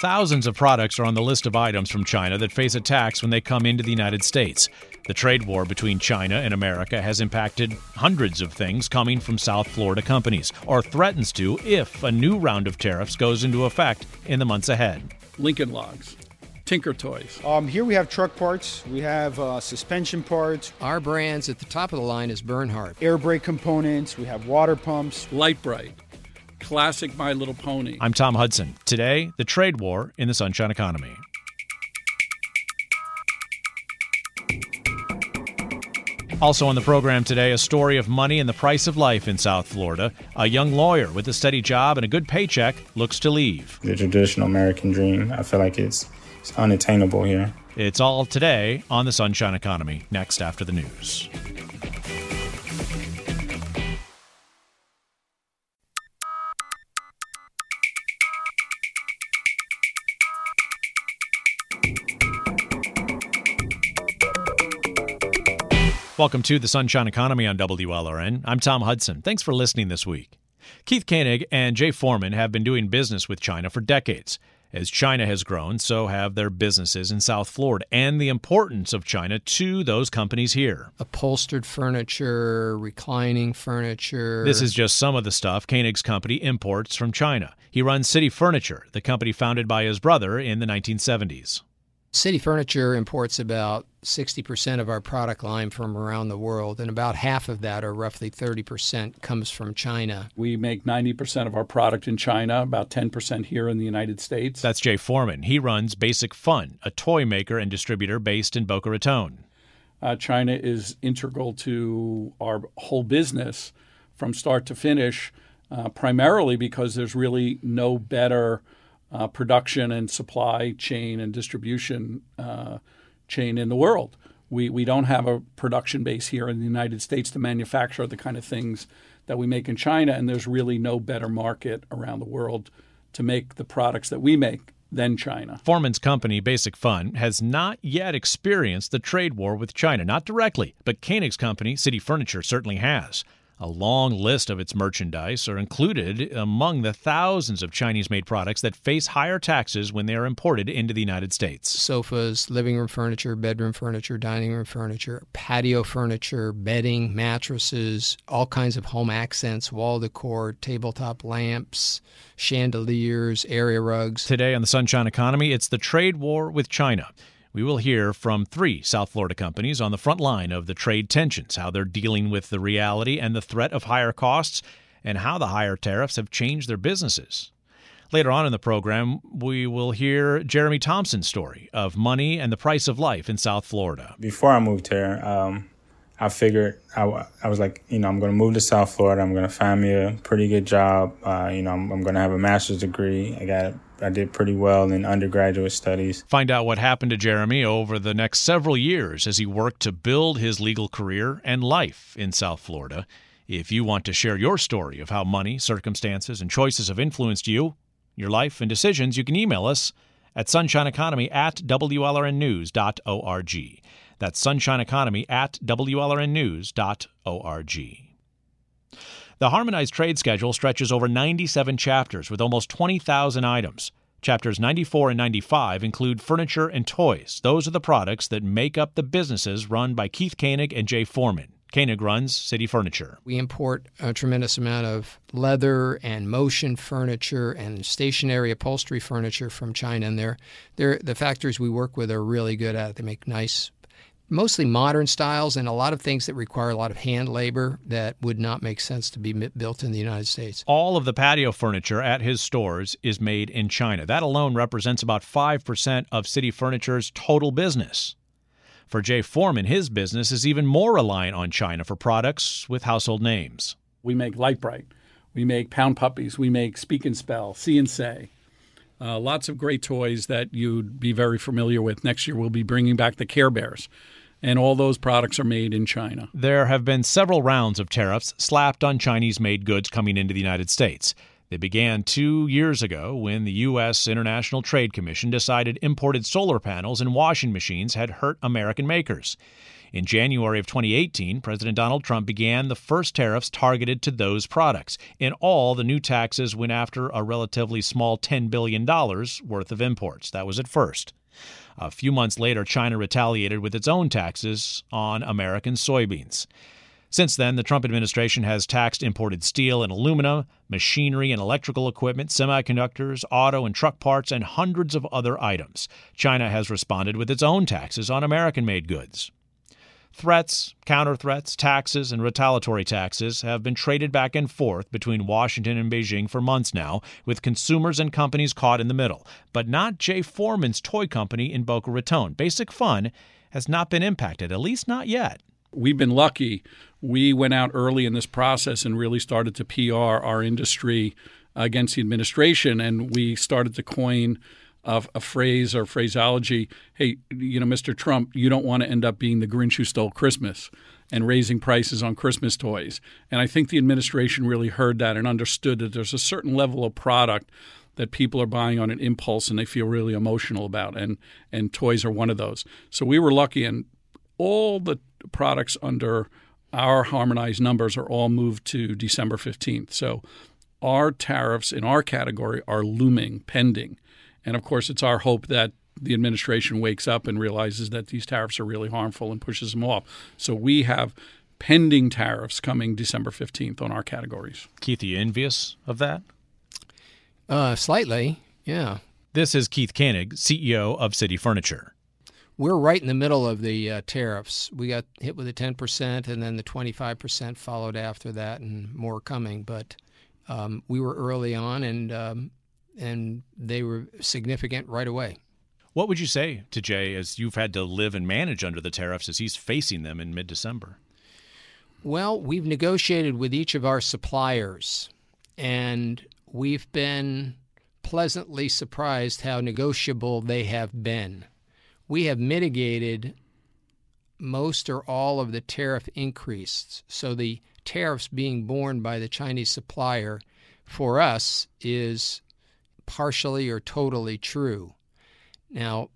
Thousands of products are on the list of items from China that face a tax when they come into the United States. The trade war between China and America has impacted hundreds of things coming from South Florida companies, or threatens to if a new round of tariffs goes into effect in the months ahead. Lincoln Logs, Tinker Toys. Um, here we have truck parts, we have uh, suspension parts, Our brands at the top of the line is Bernhardt. air brake components, we have water pumps. Lite-Brite, classic My Little Pony. I'm Tom Hudson. Today, the trade war in the sunshine economy. Also on the program today, a story of money and the price of life in South Florida. A young lawyer with a steady job and a good paycheck looks to leave. the traditional American dream. I feel like it's, it's unattainable here. It's all today on the Sunshine Economy, next after the news. Welcome to the Sunshine Economy on WLRN. I'm Tom Hudson. Thanks for listening this week. Keith Koenig and Jay Foreman have been doing business with China for decades. As China has grown, so have their businesses in South Florida and the importance of China to those companies here. Upholstered furniture, reclining furniture. This is just some of the stuff Koenig's company imports from China. He runs City Furniture, the company founded by his brother in the 1970s. City Furniture imports about 60% of our product line from around the world, and about half of that, or roughly 30%, comes from China. We make 90% of our product in China, about 10% here in the United States. That's Jay Foreman. He runs Basic Fun, a toy maker and distributor based in Boca Raton. Uh, China is integral to our whole business from start to finish, uh, primarily because there's really no better uh, production and supply chain and distribution uh, chain in the world. We, we don't have a production base here in the United States to manufacture the kind of things that we make in China, and there's really no better market around the world to make the products that we make than China. Foreman's company, Basic Fun, has not yet experienced the trade war with China, not directly, but Koenig's company, City Furniture, certainly has. A long list of its merchandise are included among the thousands of Chinese made products that face higher taxes when they are imported into the United States. Sofas, living room furniture, bedroom furniture, dining room furniture, patio furniture, bedding, mattresses, all kinds of home accents, wall decor, tabletop lamps, chandeliers, area rugs. Today on the Sunshine Economy, it's the trade war with China. We will hear from three South Florida companies on the front line of the trade tensions, how they're dealing with the reality and the threat of higher costs, and how the higher tariffs have changed their businesses. Later on in the program, we will hear Jeremy Thompson's story of money and the price of life in South Florida. Before I moved here, um, I figured I, was like, you know, I'm going to move to South Florida. I'm going to find me a pretty good job. Uh, you know, I'm, I'm going to have a master's degree. I got I did pretty well in undergraduate studies. Find out what happened to Jeremy over the next several years as he worked to build his legal career and life in South Florida. If you want to share your story of how money, circumstances, and choices have influenced you, your life, and decisions, you can email us at sunshineeconomy at WLRNnews.org. That's sunshineeconomy at WLRNnews.org. The Harmonized Trade Schedule stretches over 97 chapters with almost 20,000 items. Chapters 94 and 95 include furniture and toys. Those are the products that make up the businesses run by Keith Koenig and Jay Foreman. Koenig runs City Furniture. We import a tremendous amount of leather and motion furniture and stationary upholstery furniture from China, and they're, they're, the factories we work with are really good at it. They make nice mostly modern styles and a lot of things that require a lot of hand labor that would not make sense to be built in the United States. All of the patio furniture at his stores is made in China. That alone represents about 5% of City Furniture's total business. For Jay Foreman, his business is even more reliant on China for products with household names. We make Lite-Brite, we make Pound Puppies, we make Speak and Spell, See and Say. Uh, lots of great toys that you'd be very familiar with. Next year, we'll be bringing back the Care Bears and all those products are made in China. There have been several rounds of tariffs slapped on Chinese made goods coming into the United States. They began two years ago when the U.S. International Trade Commission decided imported solar panels and washing machines had hurt American makers. In January of 2018, President Donald Trump began the first tariffs targeted to those products. In all, the new taxes went after a relatively small $10 billion worth of imports. That was at first. A few months later, China retaliated with its own taxes on American soybeans. Since then, the Trump administration has taxed imported steel and aluminum, machinery and electrical equipment, semiconductors, auto and truck parts, and hundreds of other items. China has responded with its own taxes on American made goods. Threats, counter threats, taxes, and retaliatory taxes have been traded back and forth between Washington and Beijing for months now, with consumers and companies caught in the middle. But not Jay Foreman's toy company in Boca Raton. Basic Fun has not been impacted, at least not yet. We've been lucky. We went out early in this process and really started to PR our industry against the administration, and we started to coin a, a phrase or phraseology. Hey, you know, Mr. Trump, you don't want to end up being the Grinch who stole Christmas and raising prices on Christmas toys. And I think the administration really heard that and understood that there's a certain level of product that people are buying on an impulse and they feel really emotional about and and toys are one of those. So we were lucky and all the products under our harmonized numbers are all moved to December 15th. So our tariffs in our category are looming, pending. And of course, it's our hope that the administration wakes up and realizes that these tariffs are really harmful and pushes them off. So we have pending tariffs coming December 15th on our categories. Keith, are you envious of that? Uh, slightly, yeah. This is Keith Koenig, CEO of City Furniture we're right in the middle of the uh, tariffs. We got hit with the 10%, and then the 25% followed after that, and more coming. But um, we were early on, and um, and they were significant right away. What would you say to Jay as you've had to live and manage under the tariffs as he's facing them in mid-December? Well, we've negotiated with each of our suppliers, and we've been pleasantly surprised how negotiable they have been we have mitigated most or all of the tariff increases. So the tariffs being borne by the Chinese supplier for us is partially or totally true. Now,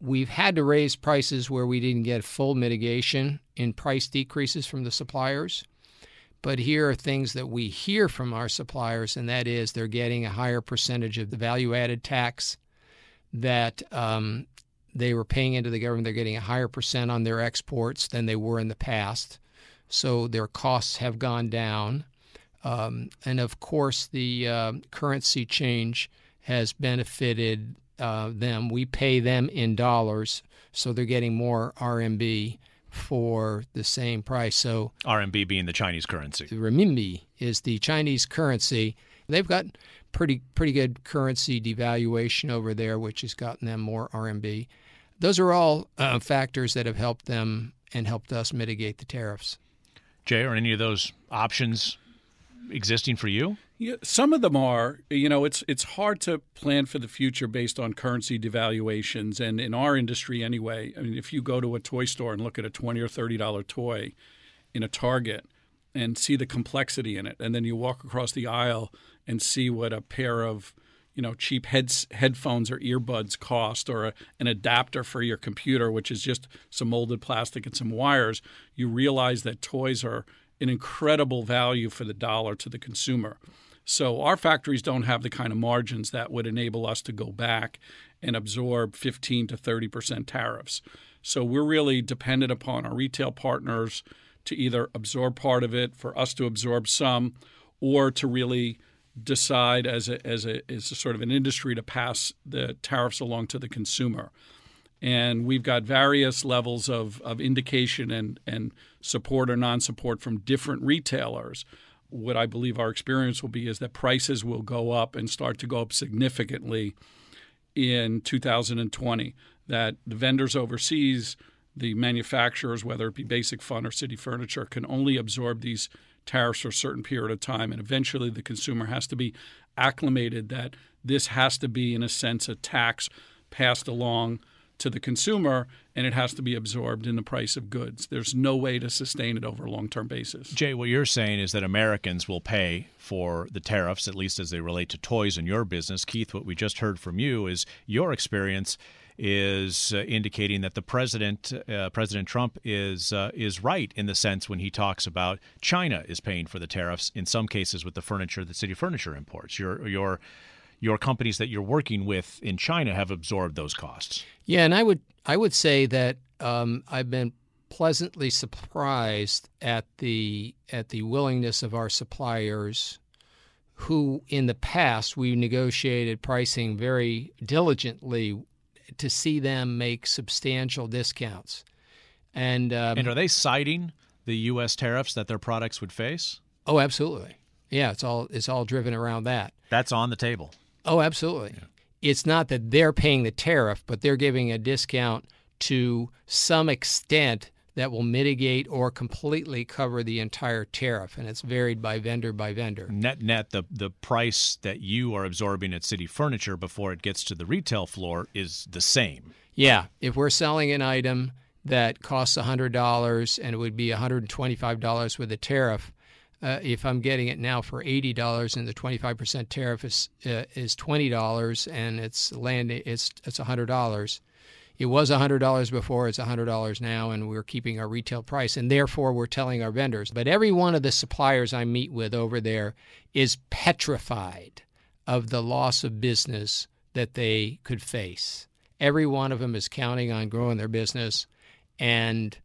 we've had to raise prices where we didn't get full mitigation in price decreases from the suppliers. But here are things that we hear from our suppliers, and that is they're getting a higher percentage of the value added tax, that um, they were paying into the government. They're getting a higher percent on their exports than they were in the past. So their costs have gone down. Um, and of course, the uh, currency change has benefited uh, them. We pay them in dollars, so they're getting more RMB for the same price. So RMB being the Chinese currency. The renminbi is the Chinese currency. They've got pretty pretty good currency devaluation over there, which has gotten them more RMB. Those are all uh, factors that have helped them and helped us mitigate the tariffs. Jay, are any of those options existing for you? Yeah, some of them are. You know, it's it's hard to plan for the future based on currency devaluations, and in our industry anyway. I mean, if you go to a toy store and look at a twenty or thirty dollar toy in a Target and see the complexity in it, and then you walk across the aisle and see what a pair of you know cheap heads headphones or earbuds cost or a, an adapter for your computer which is just some molded plastic and some wires you realize that toys are an incredible value for the dollar to the consumer so our factories don't have the kind of margins that would enable us to go back and absorb 15 to 30 percent tariffs so we're really dependent upon our retail partners to either absorb part of it for us to absorb some or to really decide as a, as a, as a sort of an industry to pass the tariffs along to the consumer. And we've got various levels of, of indication and, and support or non support from different retailers. What I believe our experience will be is that prices will go up and start to go up significantly in 2020. That the vendors overseas, the manufacturers, whether it be Basic Fun or City Furniture, can only absorb these tariffs for a certain period of time. And eventually the consumer has to be acclimated that this has to be, in a sense, a tax passed along to the consumer and it has to be absorbed in the price of goods. There's no way to sustain it over a long term basis. Jay, what you're saying is that Americans will pay for the tariffs, at least as they relate to toys in your business. Keith, what we just heard from you is your experience is uh, indicating that the president, uh, President Trump, is uh, is right in the sense when he talks about China is paying for the tariffs in some cases with the furniture that City Furniture imports. Your your your companies that you're working with in China have absorbed those costs. Yeah, and I would I would say that um, I've been pleasantly surprised at the at the willingness of our suppliers who in the past we negotiated pricing very diligently to see them make substantial discounts. And um, and are they citing the U.S. tariffs that their products would face? Oh, absolutely. Yeah, it's all it's all driven around that. That's on the table. Oh, absolutely. Yeah. It's not that they're paying the tariff, but they're giving a discount to some extent that will mitigate or completely cover the entire tariff, and it's varied by vendor by vendor. Net net, the the price that you are absorbing at City Furniture before it gets to the retail floor is the same. Yeah, if we're selling an item that costs hundred dollars and it would be one hundred and twenty five dollars with a tariff. Uh, if I'm getting it now for eighty dollars and the twenty five percent tariff is uh, is twenty dollars and it's land it's it's hundred dollars, it was $100 before, it's $100 now, and we're keeping our retail price. And therefore, we're telling our vendors. But every one of the suppliers I meet with over there is petrified of the loss of business that they could face. Every one of them is counting on growing their business. And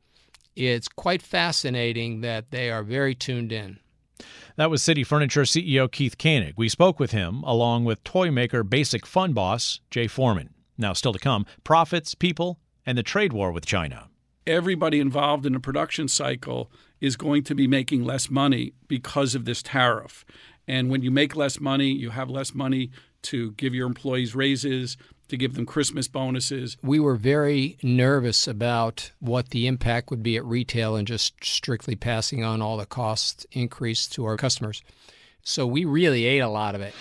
it's quite fascinating that they are very tuned in. That was City Furniture CEO Keith Koenig. We spoke with him along with toy maker Basic Fun boss Jay Foreman. Now, still to come profits, people, and the trade war with China. Everybody involved in the production cycle is going to be making less money because of this tariff. And when you make less money, you have less money to give your employees raises, to give them Christmas bonuses. We were very nervous about what the impact would be at retail and just strictly passing on all the cost increase to our customers. So we really ate a lot of it.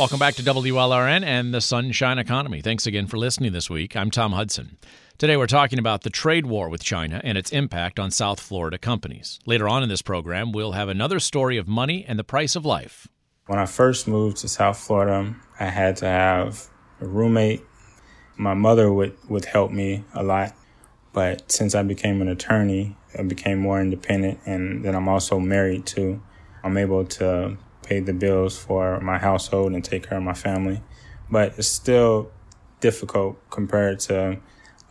Welcome back to WLRN and the Sunshine Economy. Thanks again for listening this week. I'm Tom Hudson. Today we're talking about the trade war with China and its impact on South Florida companies. Later on in this program, we'll have another story of money and the price of life. When I first moved to South Florida, I had to have a roommate. My mother would, would help me a lot, but since I became an attorney, I became more independent, and then I'm also married too. I'm able to pay the bills for my household and take care of my family. But it's still difficult compared to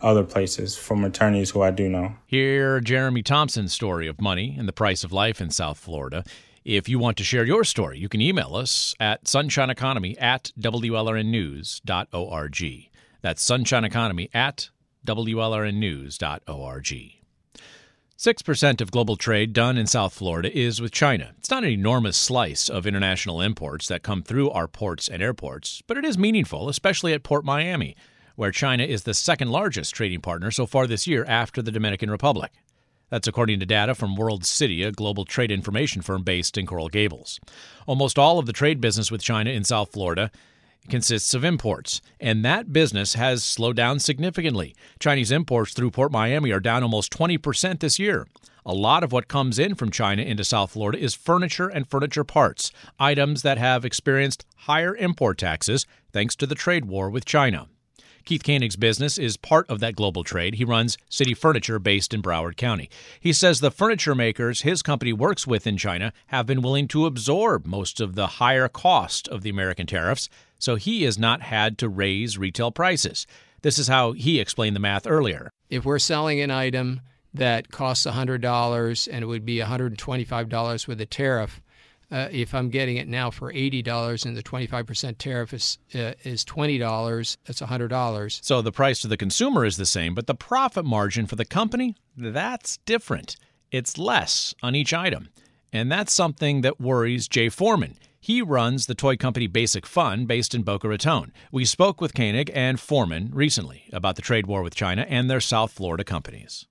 other places from attorneys who I do know. Hear Jeremy Thompson's story of money and the price of life in South Florida. If you want to share your story, you can email us at sunshineeconomy at WLRNnews.org. That's sunshineeconomy at WLRNnews.org. 6% of global trade done in South Florida is with China. It's not an enormous slice of international imports that come through our ports and airports, but it is meaningful, especially at Port Miami, where China is the second largest trading partner so far this year after the Dominican Republic. That's according to data from World City, a global trade information firm based in Coral Gables. Almost all of the trade business with China in South Florida consists of imports, and that business has slowed down significantly. Chinese imports through Port Miami are down almost 20% this year. A lot of what comes in from China into South Florida is furniture and furniture parts, items that have experienced higher import taxes thanks to the trade war with China. Keith Koenig's business is part of that global trade. He runs City Furniture based in Broward County. He says the furniture makers his company works with in China have been willing to absorb most of the higher cost of the American tariffs so he has not had to raise retail prices. This is how he explained the math earlier. If we're selling an item that costs $100 and it would be $125 with a tariff, uh, if I'm getting it now for $80 and the 25% tariff is, uh, is $20, that's $100. So the price to the consumer is the same, but the profit margin for the company, that's different. It's less on each item. And that's something that worries Jay Foreman. He runs the toy company Basic Fun based in Boca Raton. We spoke with Koenig and Foreman recently about the trade war with China and their South Florida companies.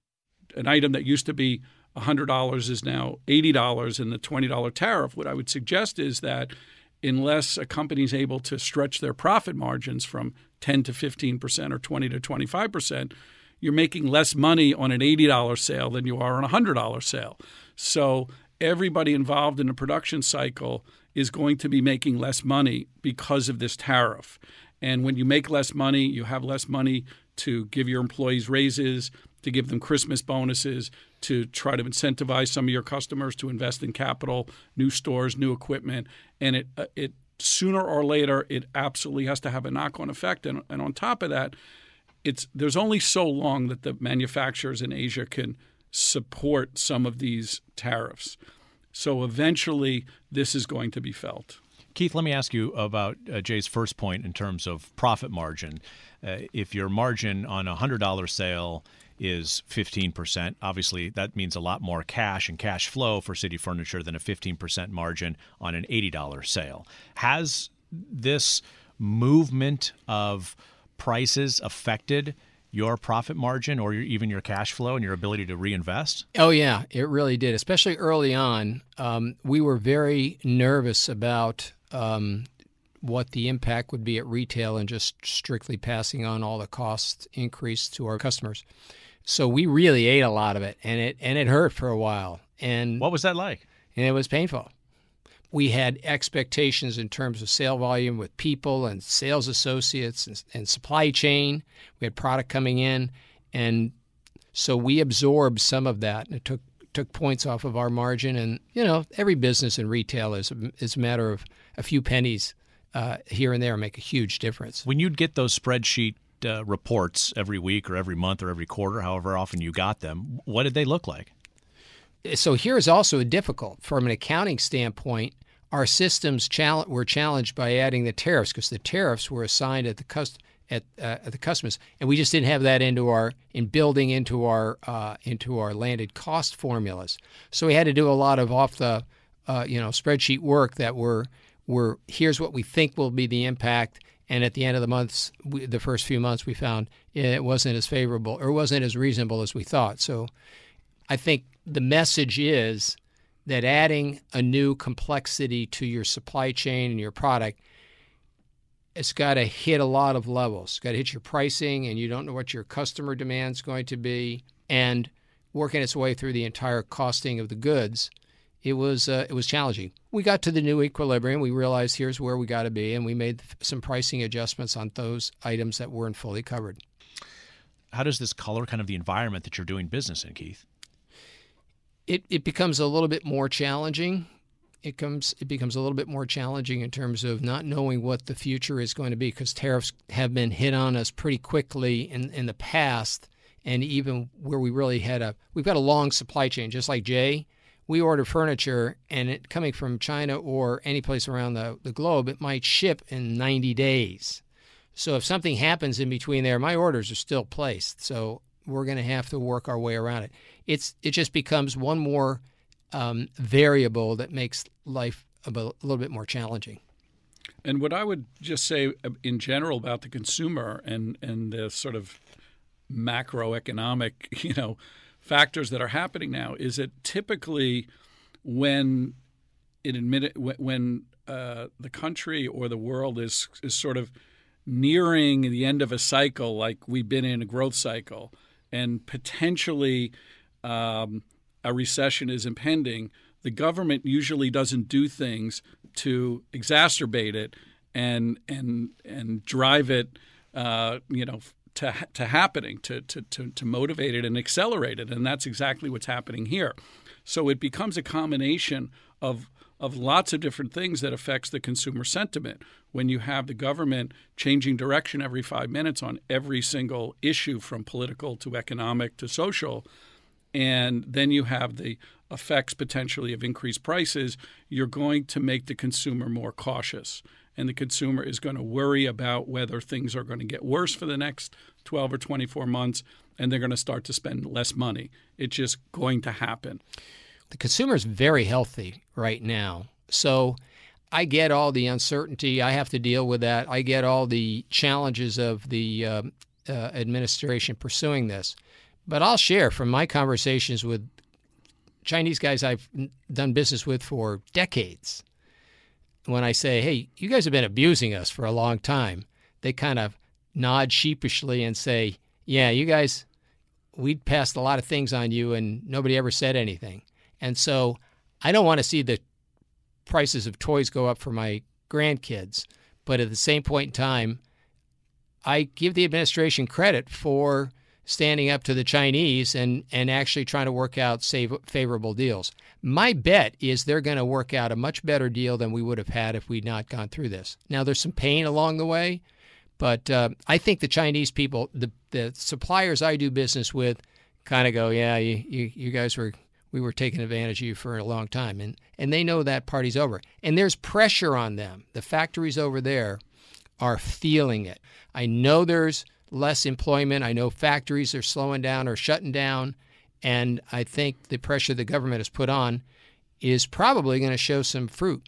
An item that used to be $100 is now $80 and the $20 tariff. What I would suggest is that unless a company is able to stretch their profit margins from 10 to 15% or 20 to 25%, you're making less money on an $80 sale than you are on a $100 sale. So everybody involved in the production cycle is going to be making less money because of this tariff. And when you make less money, you have less money to give your employees raises, to give them Christmas bonuses, to try to incentivize some of your customers to invest in capital, new stores, new equipment, and it uh, it sooner or later it absolutely has to have a knock-on effect. And, and on top of that, it's there's only so long that the manufacturers in Asia can support some of these tariffs. So eventually, this is going to be felt. Keith, let me ask you about uh, Jay's first point in terms of profit margin. Uh, if your margin on a $100 sale is 15%, obviously that means a lot more cash and cash flow for City Furniture than a 15% margin on an $80 sale. Has this movement of prices affected your profit margin or your, even your cash flow and your ability to reinvest? Oh, yeah, it really did. Especially early on, um, we were very nervous about um, what the impact would be at retail and just strictly passing on all the cost increase to our customers. So we really ate a lot of it, and it and it hurt for a while. And what was that like? And it was painful. We had expectations in terms of sale volume with people and sales associates and, and supply chain. We had product coming in, and so we absorbed some of that, and it took took points off of our margin. And you know, every business in retail is is a matter of a few pennies uh, here and there make a huge difference. When you'd get those spreadsheet uh, reports every week or every month or every quarter, however often you got them, what did they look like? So here is also a difficult from an accounting standpoint. Our systems chal- were challenged by adding the tariffs because the tariffs were assigned at the cust- at, uh, at the customers, and we just didn't have that into our in building into our uh, into our landed cost formulas. So we had to do a lot of off the uh, you know spreadsheet work that were were here's what we think will be the impact and at the end of the months, we, the first few months, we found it wasn't as favorable or wasn't as reasonable as we thought. So I think the message is that adding a new complexity to your supply chain and your product, it's got to hit a lot of levels. It's got to hit your pricing, and you don't know what your customer demand is going to be, and working its way through the entire costing of the goods it was uh, it was challenging. We got to the new equilibrium. We realized here's where we got to be, and we made some pricing adjustments on those items that weren't fully covered. How does this color kind of the environment that you're doing business in, Keith? It it becomes a little bit more challenging. It comes it becomes a little bit more challenging in terms of not knowing what the future is going to be because tariffs have been hit on us pretty quickly in in the past, and even where we really had a we've got a long supply chain, just like Jay we order furniture and it coming from China or any place around the, the globe, it might ship in 90 days. So if something happens in between there, my orders are still placed. So we're going to have to work our way around it. It's it just becomes one more um, variable that makes life a, little bit more challenging. And what I would just say uh, in general about the consumer and and the sort of macroeconomic, you know, factors that are happening now is that typically when it admitted when uh, the country or the world is is sort of nearing the end of a cycle, like we've been in a growth cycle, and potentially um, a recession is impending, the government usually doesn't do things to exacerbate it and and and drive it, uh, you know, to, to happening, to, to, to, to motivate it and accelerate it. And that's exactly what's happening here. So it becomes a combination of of lots of different things that affects the consumer sentiment when you have the government changing direction every 5 minutes on every single issue from political to economic to social and then you have the effects potentially of increased prices you're going to make the consumer more cautious and the consumer is going to worry about whether things are going to get worse for the next 12 or 24 months and they're going to start to spend less money. It's just going to happen. The consumer is very healthy right now. So I get all the uncertainty. I have to deal with that. I get all the challenges of the uh, uh, administration pursuing this. But I'll share from my conversations with Chinese guys I've done business with for decades when I say, "Hey, you guys have been abusing us for a long time," they kind of nod sheepishly and say, "Yeah, you guys, we passed a lot of things on you, and nobody ever said anything." And so, I don't want to see the prices of toys go up for my grandkids, but at the same point in time, I give the administration credit for standing up to the Chinese and, and actually trying to work out save, favorable deals. My bet is they're going to work out a much better deal than we would have had if we'd not gone through this. Now, there's some pain along the way, but uh, I think the Chinese people, the, the suppliers I do business with, kind of go, yeah, you, you, you guys were we were taking advantage of you for a long time and and they know that party's over and there's pressure on them the factories over there are feeling it i know there's less employment. I know factories are slowing down or shutting down. And I think the pressure the government has put on is probably going to show some fruit.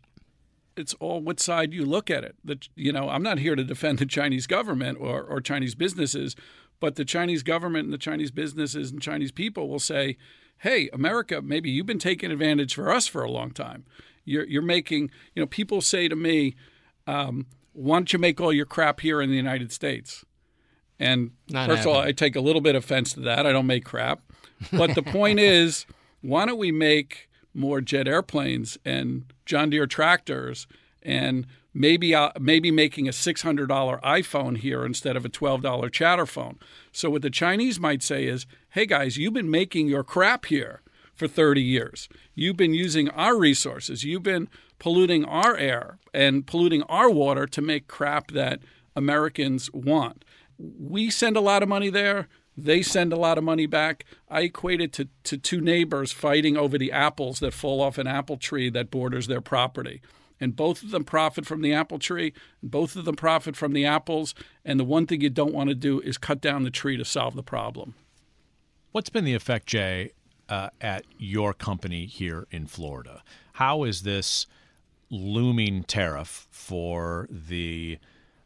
It's all what side you look at it. That you know, I'm not here to defend the Chinese government or, or Chinese businesses, but the Chinese government and the Chinese businesses and Chinese people will say, "Hey, America, maybe you've been taking advantage for us for a long time. You're, you're making, you know, people say to me, um, why don't you make all your crap here in the United States?" And Not first happening. of all, I take a little bit of offense to that. I don't make crap. But the point is, why don't we make more jet airplanes and John Deere tractors and maybe uh, maybe making a $600 iPhone here instead of a $12 chatter phone. So what the Chinese might say is, "Hey guys, you've been making your crap here for 30 years. You've been using our resources. You've been polluting our air and polluting our water to make crap that Americans want." we send a lot of money there. They send a lot of money back. I equate it to, to two neighbors fighting over the apples that fall off an apple tree that borders their property. And both of them profit from the apple tree, and both of them profit from the apples. And the one thing you don't want to do is cut down the tree to solve the problem. What's been the effect, Jay, uh, at your company here in Florida? How is this looming tariff for the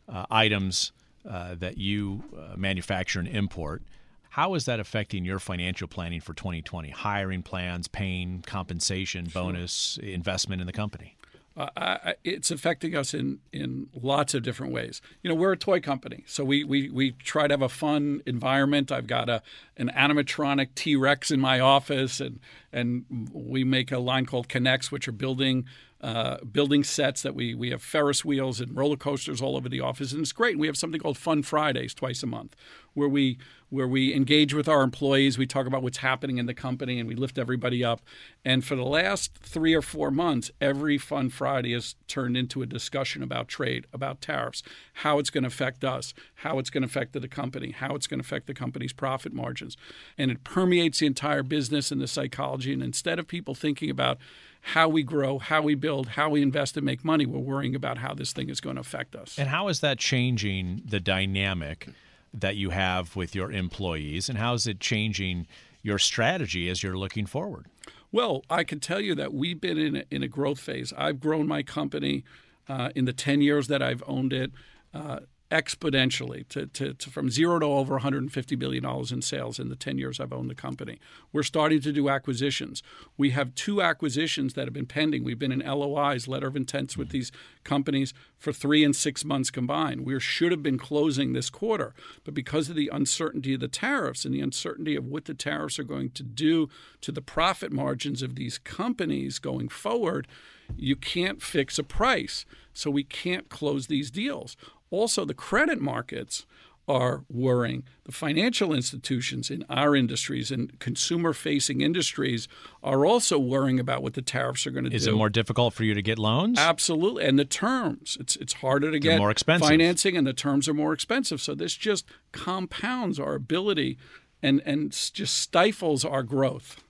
uh, items uh, that you uh, manufacture and import. How is that affecting your financial planning for 2020? Hiring plans, paying, compensation, bonus, investment in the company? Uh, I, it's affecting us in, in lots of different ways. You know, we're a toy company, so we, we, we try to have a fun environment. I've got a an animatronic T Rex in my office, and and we make a line called K'NEX, which are building uh, building sets that we we have Ferris wheels and roller coasters all over the office, and it's great. We have something called Fun Fridays twice a month, where we where we engage with our employees. We talk about what's happening in the company, and we lift everybody up. And for the last three or four months, every Fun Friday has turned into a discussion about trade, about tariffs, how it's going to affect us, how it's going to affect the company, how it's going to affect the company's profit margins, and it permeates the entire business and the psychology. And instead of people thinking about how we grow, how we build, how we invest and make money. We're worrying about how this thing is going to affect us. And how is that changing the dynamic that you have with your employees, and how is it changing your strategy as you're looking forward? Well, I can tell you that we've been in a, in a growth phase. I've grown my company uh, in the 10 years that I've owned it. Uh, exponentially to, to, to, from zero to over 150 billion dollars in sales in the 10 years I've owned the company. We're starting to do acquisitions. We have two acquisitions that have been pending. We've been in LOIs, letter of intents, with these companies for three and six months combined. We should have been closing this quarter, but because of the uncertainty of the tariffs and the uncertainty of what the tariffs are going to do to the profit margins of these companies going forward, you can't fix a price. So we can't close these deals. Also, the credit markets are worrying. The financial institutions in our industries and consumer facing industries are also worrying about what the tariffs are going to do. Is it more difficult for you to get loans? Absolutely. And the terms, it's it's harder to They're get more expensive. financing and the terms are more expensive. So this just compounds our ability and and just stifles our growth.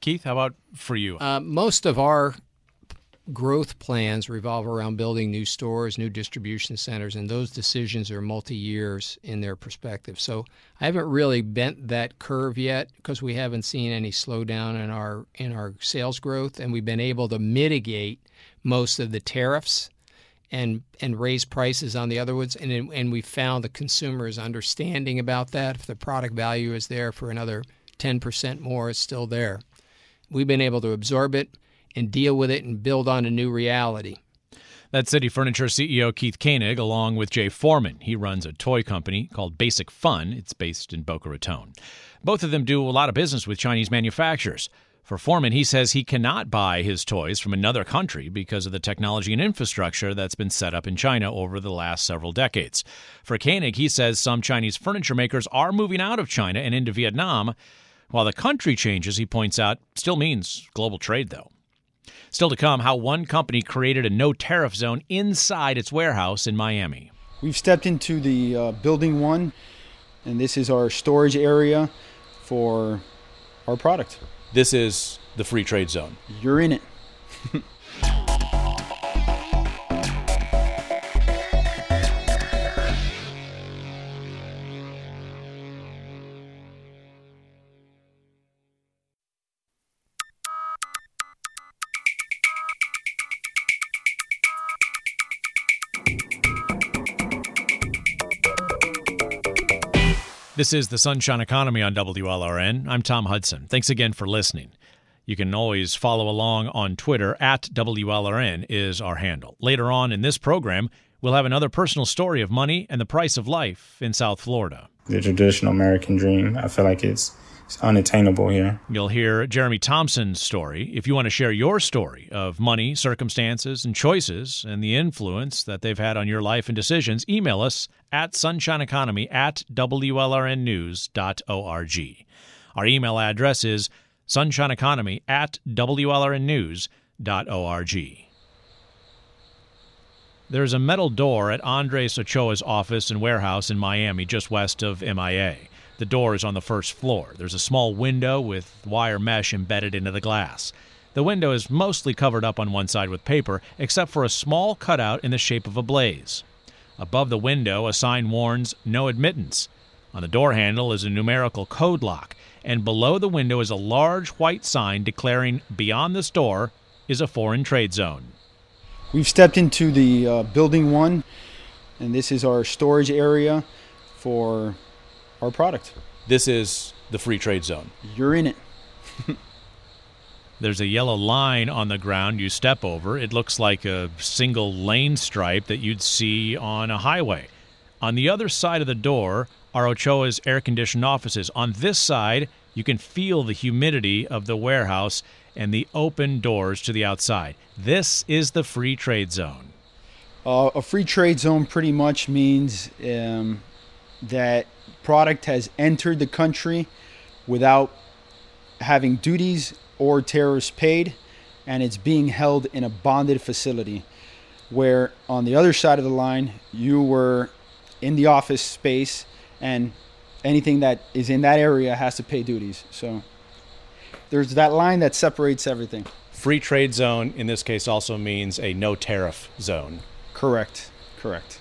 Keith, how about for you? Uh, most of our growth plans revolve around building new stores, new distribution centers, and those decisions are multi years in their perspective. So I haven't really bent that curve yet because we haven't seen any slowdown in our in our sales growth, and we've been able to mitigate most of the tariffs and and raise prices on the other ones and and we found the consumer is understanding about that. If the product value is there for another 10% more it's still there. We've been able to absorb it and deal with it and build on a new reality That's City Furniture CEO Keith Koenig, along with Jay Foreman. He runs a toy company called Basic Fun. It's based in Boca Raton. Both of them do a lot of business with Chinese manufacturers. For Foreman, he says he cannot buy his toys from another country because of the technology and infrastructure that's been set up in China over the last several decades. For Koenig, he says some Chinese furniture makers are moving out of China and into Vietnam. While the country changes, he points out, still means global trade, though. Still to come, how one company created a no tariff zone inside its warehouse in Miami. We've stepped into the uh, building one, and this is our storage area for our product. This is the free trade zone. You're in it. This is the Sunshine Economy on WLRN. I'm Tom Hudson. Thanks again for listening. You can always follow along on Twitter at WLRN is our handle. Later on in this program, we'll have another personal story of money and the price of life in South Florida. The traditional American dream, I feel like it's it's unattainable here. You'll hear Jeremy Thompson's story. If you want to share your story of money, circumstances, and choices and the influence that they've had on your life and decisions, email us at sunshineeconomy at WLRNnews.org. Our email address is sunshineeconomy at WLRNnews.org. There's a metal door at Andres Ochoa's office and warehouse in Miami, just west of MIA. The door is on the first floor. There's a small window with wire mesh embedded into the glass. The window is mostly covered up on one side with paper, except for a small cutout in the shape of a blaze. Above the window, a sign warns no admittance. On the door handle is a numerical code lock, and below the window is a large white sign declaring beyond this door is a foreign trade zone. We've stepped into the uh, building one, and this is our storage area for our product. This is the free trade zone. You're in it. There's a yellow line on the ground you step over. It looks like a single lane stripe that you'd see on a highway. On the other side of the door are Ochoa's air conditioned offices. On this side, you can feel the humidity of the warehouse and the open doors to the outside. This is the free trade zone. Uh, a free trade zone pretty much means um, that product has entered the country without having duties or tariffs paid, and it's being held in a bonded facility. Where on the other side of the line, you were in the office space, and anything that is in that area has to pay duties. So there's that line that separates everything. Free trade zone in this case also means a no tariff zone. Correct. Correct.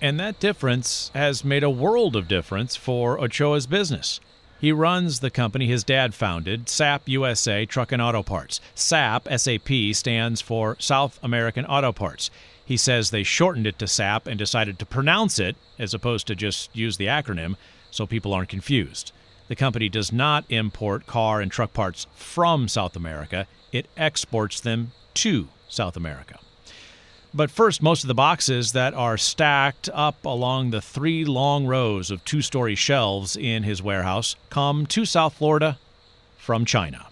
And that difference has made a world of difference for Ochoa's business. He runs the company his dad founded, SAP USA Truck and Auto Parts. SAP, SAP, stands for South American Auto Parts. He says they shortened it to SAP and decided to pronounce it as opposed to just use the acronym so people aren't confused. The company does not import car and truck parts from South America, it exports them to South America. But first, most of the boxes that are stacked up along the three long rows of two story shelves in his warehouse come to South Florida from China.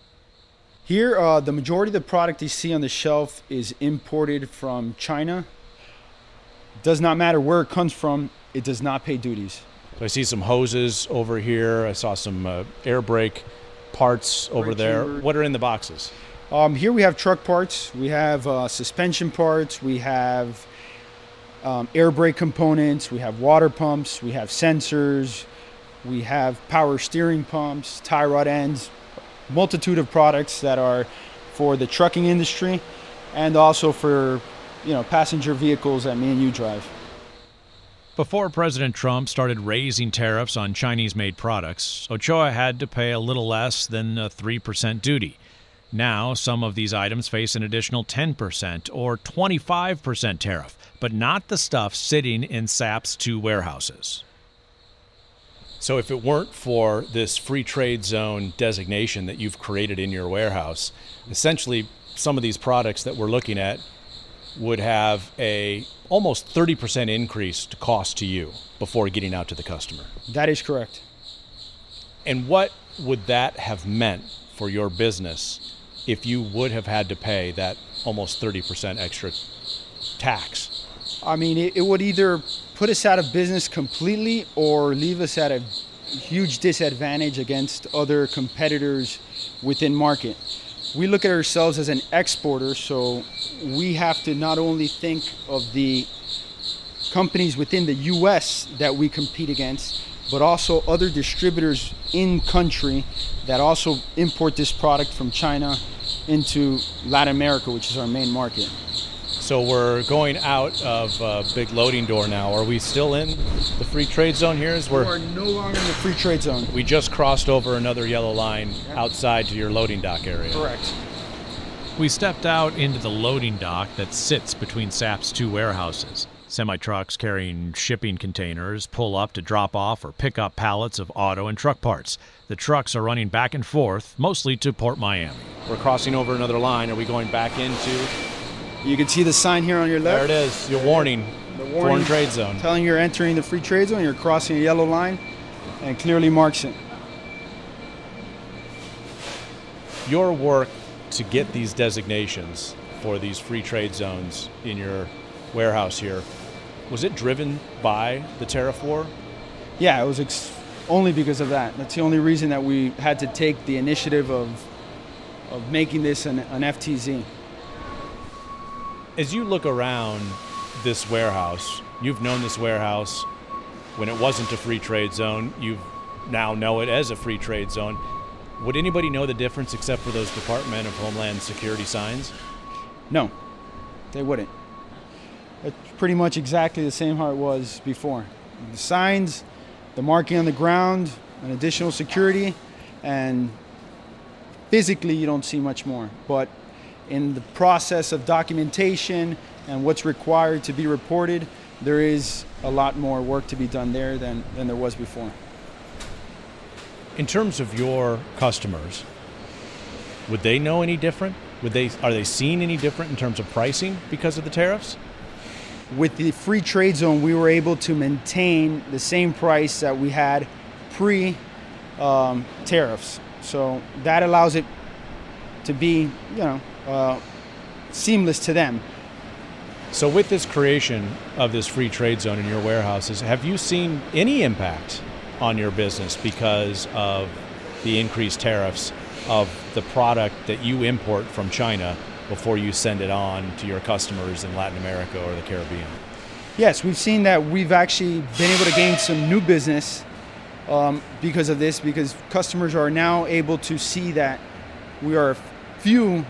Here, uh, the majority of the product you see on the shelf is imported from China. Does not matter where it comes from, it does not pay duties. So I see some hoses over here. I saw some uh, air brake parts over Right there. here. What are in the boxes? Um, here we have truck parts, we have uh, suspension parts, we have um, air brake components, we have water pumps, we have sensors, we have power steering pumps, tie rod ends, multitude of products that are for the trucking industry and also for you know passenger vehicles that me and you drive. Before President Trump started raising tariffs on Chinese made products, Ochoa had to pay a little less than a 3% duty. Now, some of these items face an additional 10% or 25% tariff, but not the stuff sitting in SAP's two warehouses. So, if it weren't for this free trade zone designation that you've created in your warehouse, essentially some of these products that we're looking at would have a almost 30% increase to cost to you before getting out to the customer. That is correct. And what would that have meant for your business if you would have had to pay that almost 30% extra tax? I mean, it, it would either put us out of business completely or leave us at a huge disadvantage against other competitors within market. We look at ourselves as an exporter, so we have to not only think of the companies within the US that we compete against, but also other distributors in country that also import this product from China into Latin America, which is our main market. So we're going out of a big loading door now. Are we still in the free trade zone here? As we're, we're no longer in the free trade zone. We just crossed over another yellow line outside to your loading dock area. Correct. We stepped out into the loading dock that sits between SAP's two warehouses. Semi trucks carrying shipping containers pull up to drop off or pick up pallets of auto and truck parts. The trucks are running back and forth, mostly to Port Miami. We're crossing over another line. Are we going back into you can see the sign here on your left. There it is. Your warning. The warning foreign trade zone. Telling you you're entering the free trade zone. You're crossing a yellow line, and clearly marks it. Your work to get these designations for these free trade zones in your warehouse here was it driven by the tariff war? Yeah, it was ex- only because of that. That's the only reason that we had to take the initiative of of making this an, an FTZ. As you look around this warehouse, you've known this warehouse when it wasn't a free trade zone. You now know it as a free trade zone. Would anybody know the difference except for those Department of Homeland Security signs? No, they wouldn't. It's pretty much exactly the same how it was before. The signs, the marking on the ground, an additional security, and physically you don't see much more. But in the process of documentation and what's required to be reported, there is a lot more work to be done there than, than there was before. In terms of your customers, would they know any different? Would they are they seeing any different in terms of pricing because of the tariffs? With the free trade zone, we were able to maintain the same price that we had pre um, tariffs. So that allows it to be, you know, uh, seamless to them. So, with this creation of this free trade zone in your warehouses, have you seen any impact on your business because of the increased tariffs of the product that you import from China before you send it on to your customers in Latin America or the Caribbean? Yes, we've seen that we've actually been able to gain some new business um, because of this, because customers are now able to see that we are few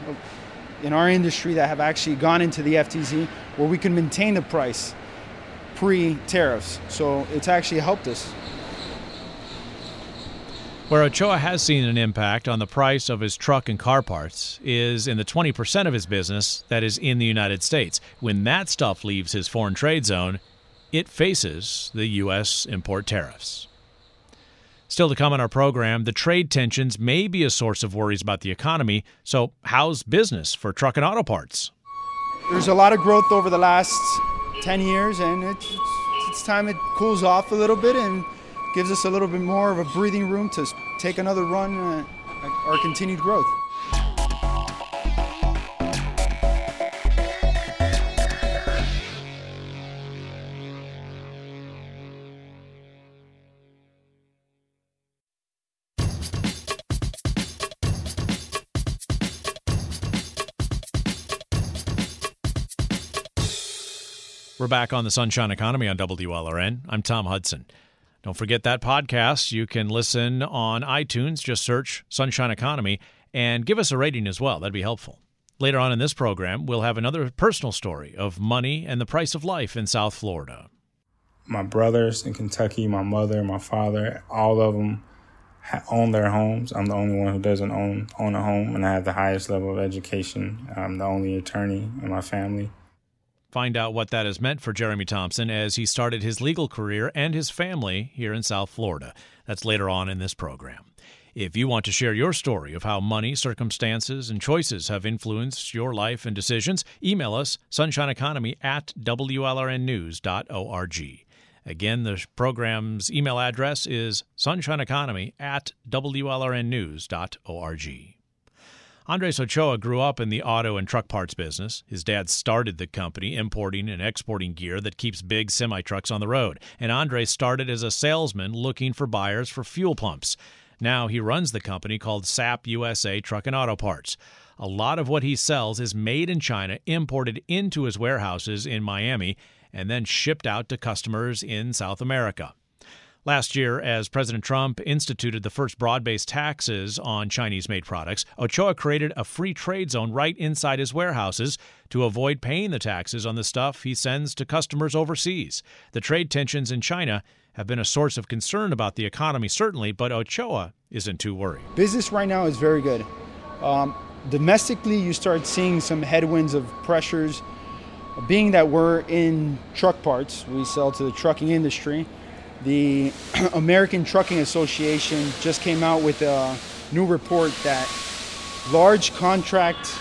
in our industry that have actually gone into the FTZ where we can maintain the price pre tariffs. So it's actually helped us. Where Ochoa has seen an impact on the price of his truck and car parts is in the 20% of his business that is in the United States. When that stuff leaves his foreign trade zone, it faces the U.S. import tariffs. Still to come on our program, the trade tensions may be a source of worries about the economy. So, how's business for truck and auto parts? There's a lot of growth over the last 10 years, and it's, it's time it cools off a little bit and gives us a little bit more of a breathing room to take another run at our continued growth. We're back on the Sunshine Economy on WLRN. I'm Tom Hudson. Don't forget that podcast. You can listen on iTunes. Just search Sunshine Economy and give us a rating as well. That'd be helpful. Later on in this program, we'll have another personal story of money and the price of life in South Florida. My brothers in Kentucky, my mother, my father, all of them own their homes. I'm the only one who doesn't own own a home, and I have the highest level of education. I'm the only attorney in my family. Find out what that has meant for Jeremy Thompson as he started his legal career and his family here in South Florida. That's later on in this program. If you want to share your story of how money, circumstances, and choices have influenced your life and decisions, email us sunshineeconomy at WLRNnews.org. Again, the program's email address is sunshineeconomy at WLRNnews.org. Andres Ochoa grew up in the auto and truck parts business. His dad started the company importing and exporting gear that keeps big semi trucks on the road. And Andres started as a salesman looking for buyers for fuel pumps. Now he runs the company called SAP USA Truck and Auto Parts. A lot of what he sells is made in China, imported into his warehouses in Miami, and then shipped out to customers in South America. Last year, as President Trump instituted the first broad based taxes on Chinese made products, Ochoa created a free trade zone right inside his warehouses to avoid paying the taxes on the stuff he sends to customers overseas. The trade tensions in China have been a source of concern about the economy, certainly, but Ochoa isn't too worried. Business right now is very good. Um, domestically, you start seeing some headwinds of pressures. Being that we're in truck parts, we sell to the trucking industry. The American Trucking Association just came out with a new report that large contracts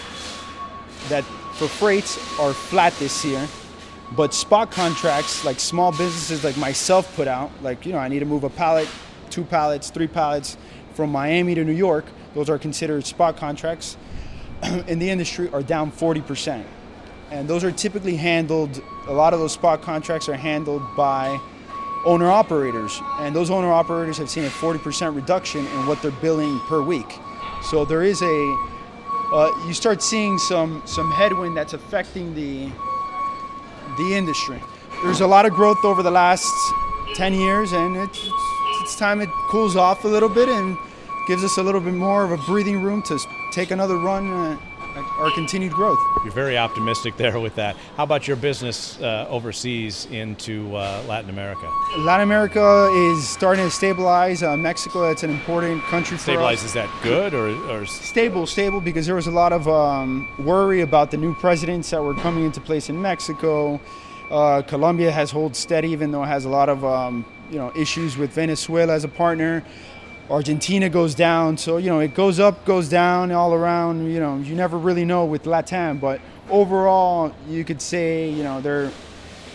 that for freights are flat this year but spot contracts, like small businesses like myself put out, like, you know, I need to move a pallet, two pallets, three pallets from Miami to New York. Those are considered spot contracts in the industry are down 40%. And those are typically handled, a lot of those spot contracts are handled by owner operators. And those owner operators have seen a 40% reduction in what they're billing per week. So there is a, uh, you start seeing some, some headwind that's affecting the, the industry. There's a lot of growth over the last 10 years, and it's, it's time it cools off a little bit and gives us a little bit more of a breathing room to take another run uh, our continued growth. You're very optimistic there with that. How about your business uh, overseas into uh, Latin America? Latin America is starting to stabilize. Uh, Mexico, that's an important country stabilize, for us. Stabilize, is that good or, or, Stable, stable, because there was a lot of um, worry about the new presidents that were coming into place in Mexico. Uh, Colombia has held steady, even though it has a lot of um, you know issues with Venezuela as a partner. Argentina goes down. So, you know, it goes up, goes down all around. You know, you never really know with Latam, but overall, you could say, you know, they're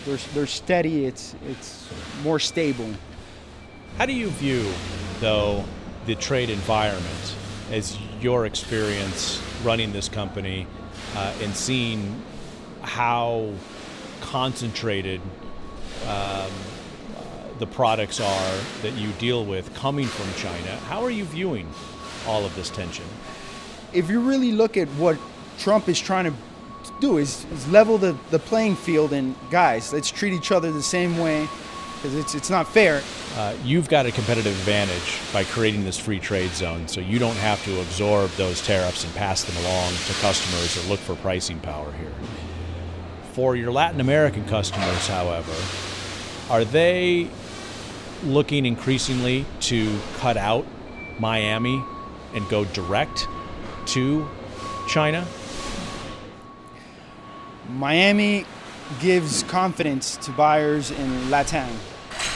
they're, they're steady. It's it's more stable. How do you view, though, the trade environment as your experience running this company uh, and seeing how concentrated um, the products are that you deal with coming from China. How are you viewing all of this tension? If you really look at what Trump is trying to do is, is level the, the playing field and guys, let's treat each other the same way because it's, it's not fair. Uh, you've got a competitive advantage by creating this free trade zone so you don't have to absorb those tariffs and pass them along to customers or look for pricing power here. For your Latin American customers, however, are they looking increasingly to cut out Miami and go direct to China? Miami gives confidence to buyers in Latam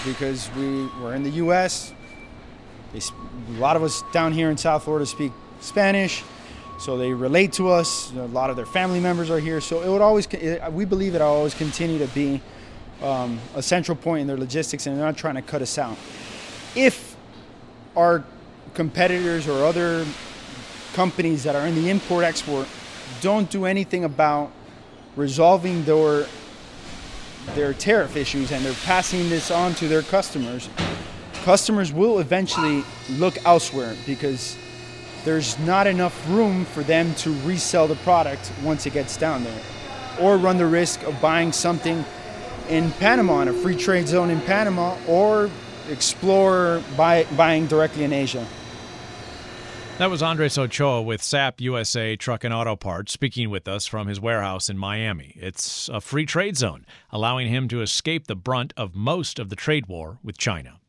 because we were in the U.S. A lot of us down here in South Florida speak Spanish, so they relate to us. A lot of their family members are here, so it would always. We believe it will always continue to be um, a central point in their logistics and they're not trying to cut us out. If our competitors or other companies that are in the import export don't do anything about resolving their their tariff issues and they're passing this on to their customers, customers will eventually look elsewhere because there's not enough room for them to resell the product once it gets down there or run the risk of buying something in Panama, in a free trade zone in Panama, or explore buy, buying directly in Asia. That was Andres Ochoa with SAP USA Truck and Auto Parts speaking with us from his warehouse in Miami. It's a free trade zone, allowing him to escape the brunt of most of the trade war with China.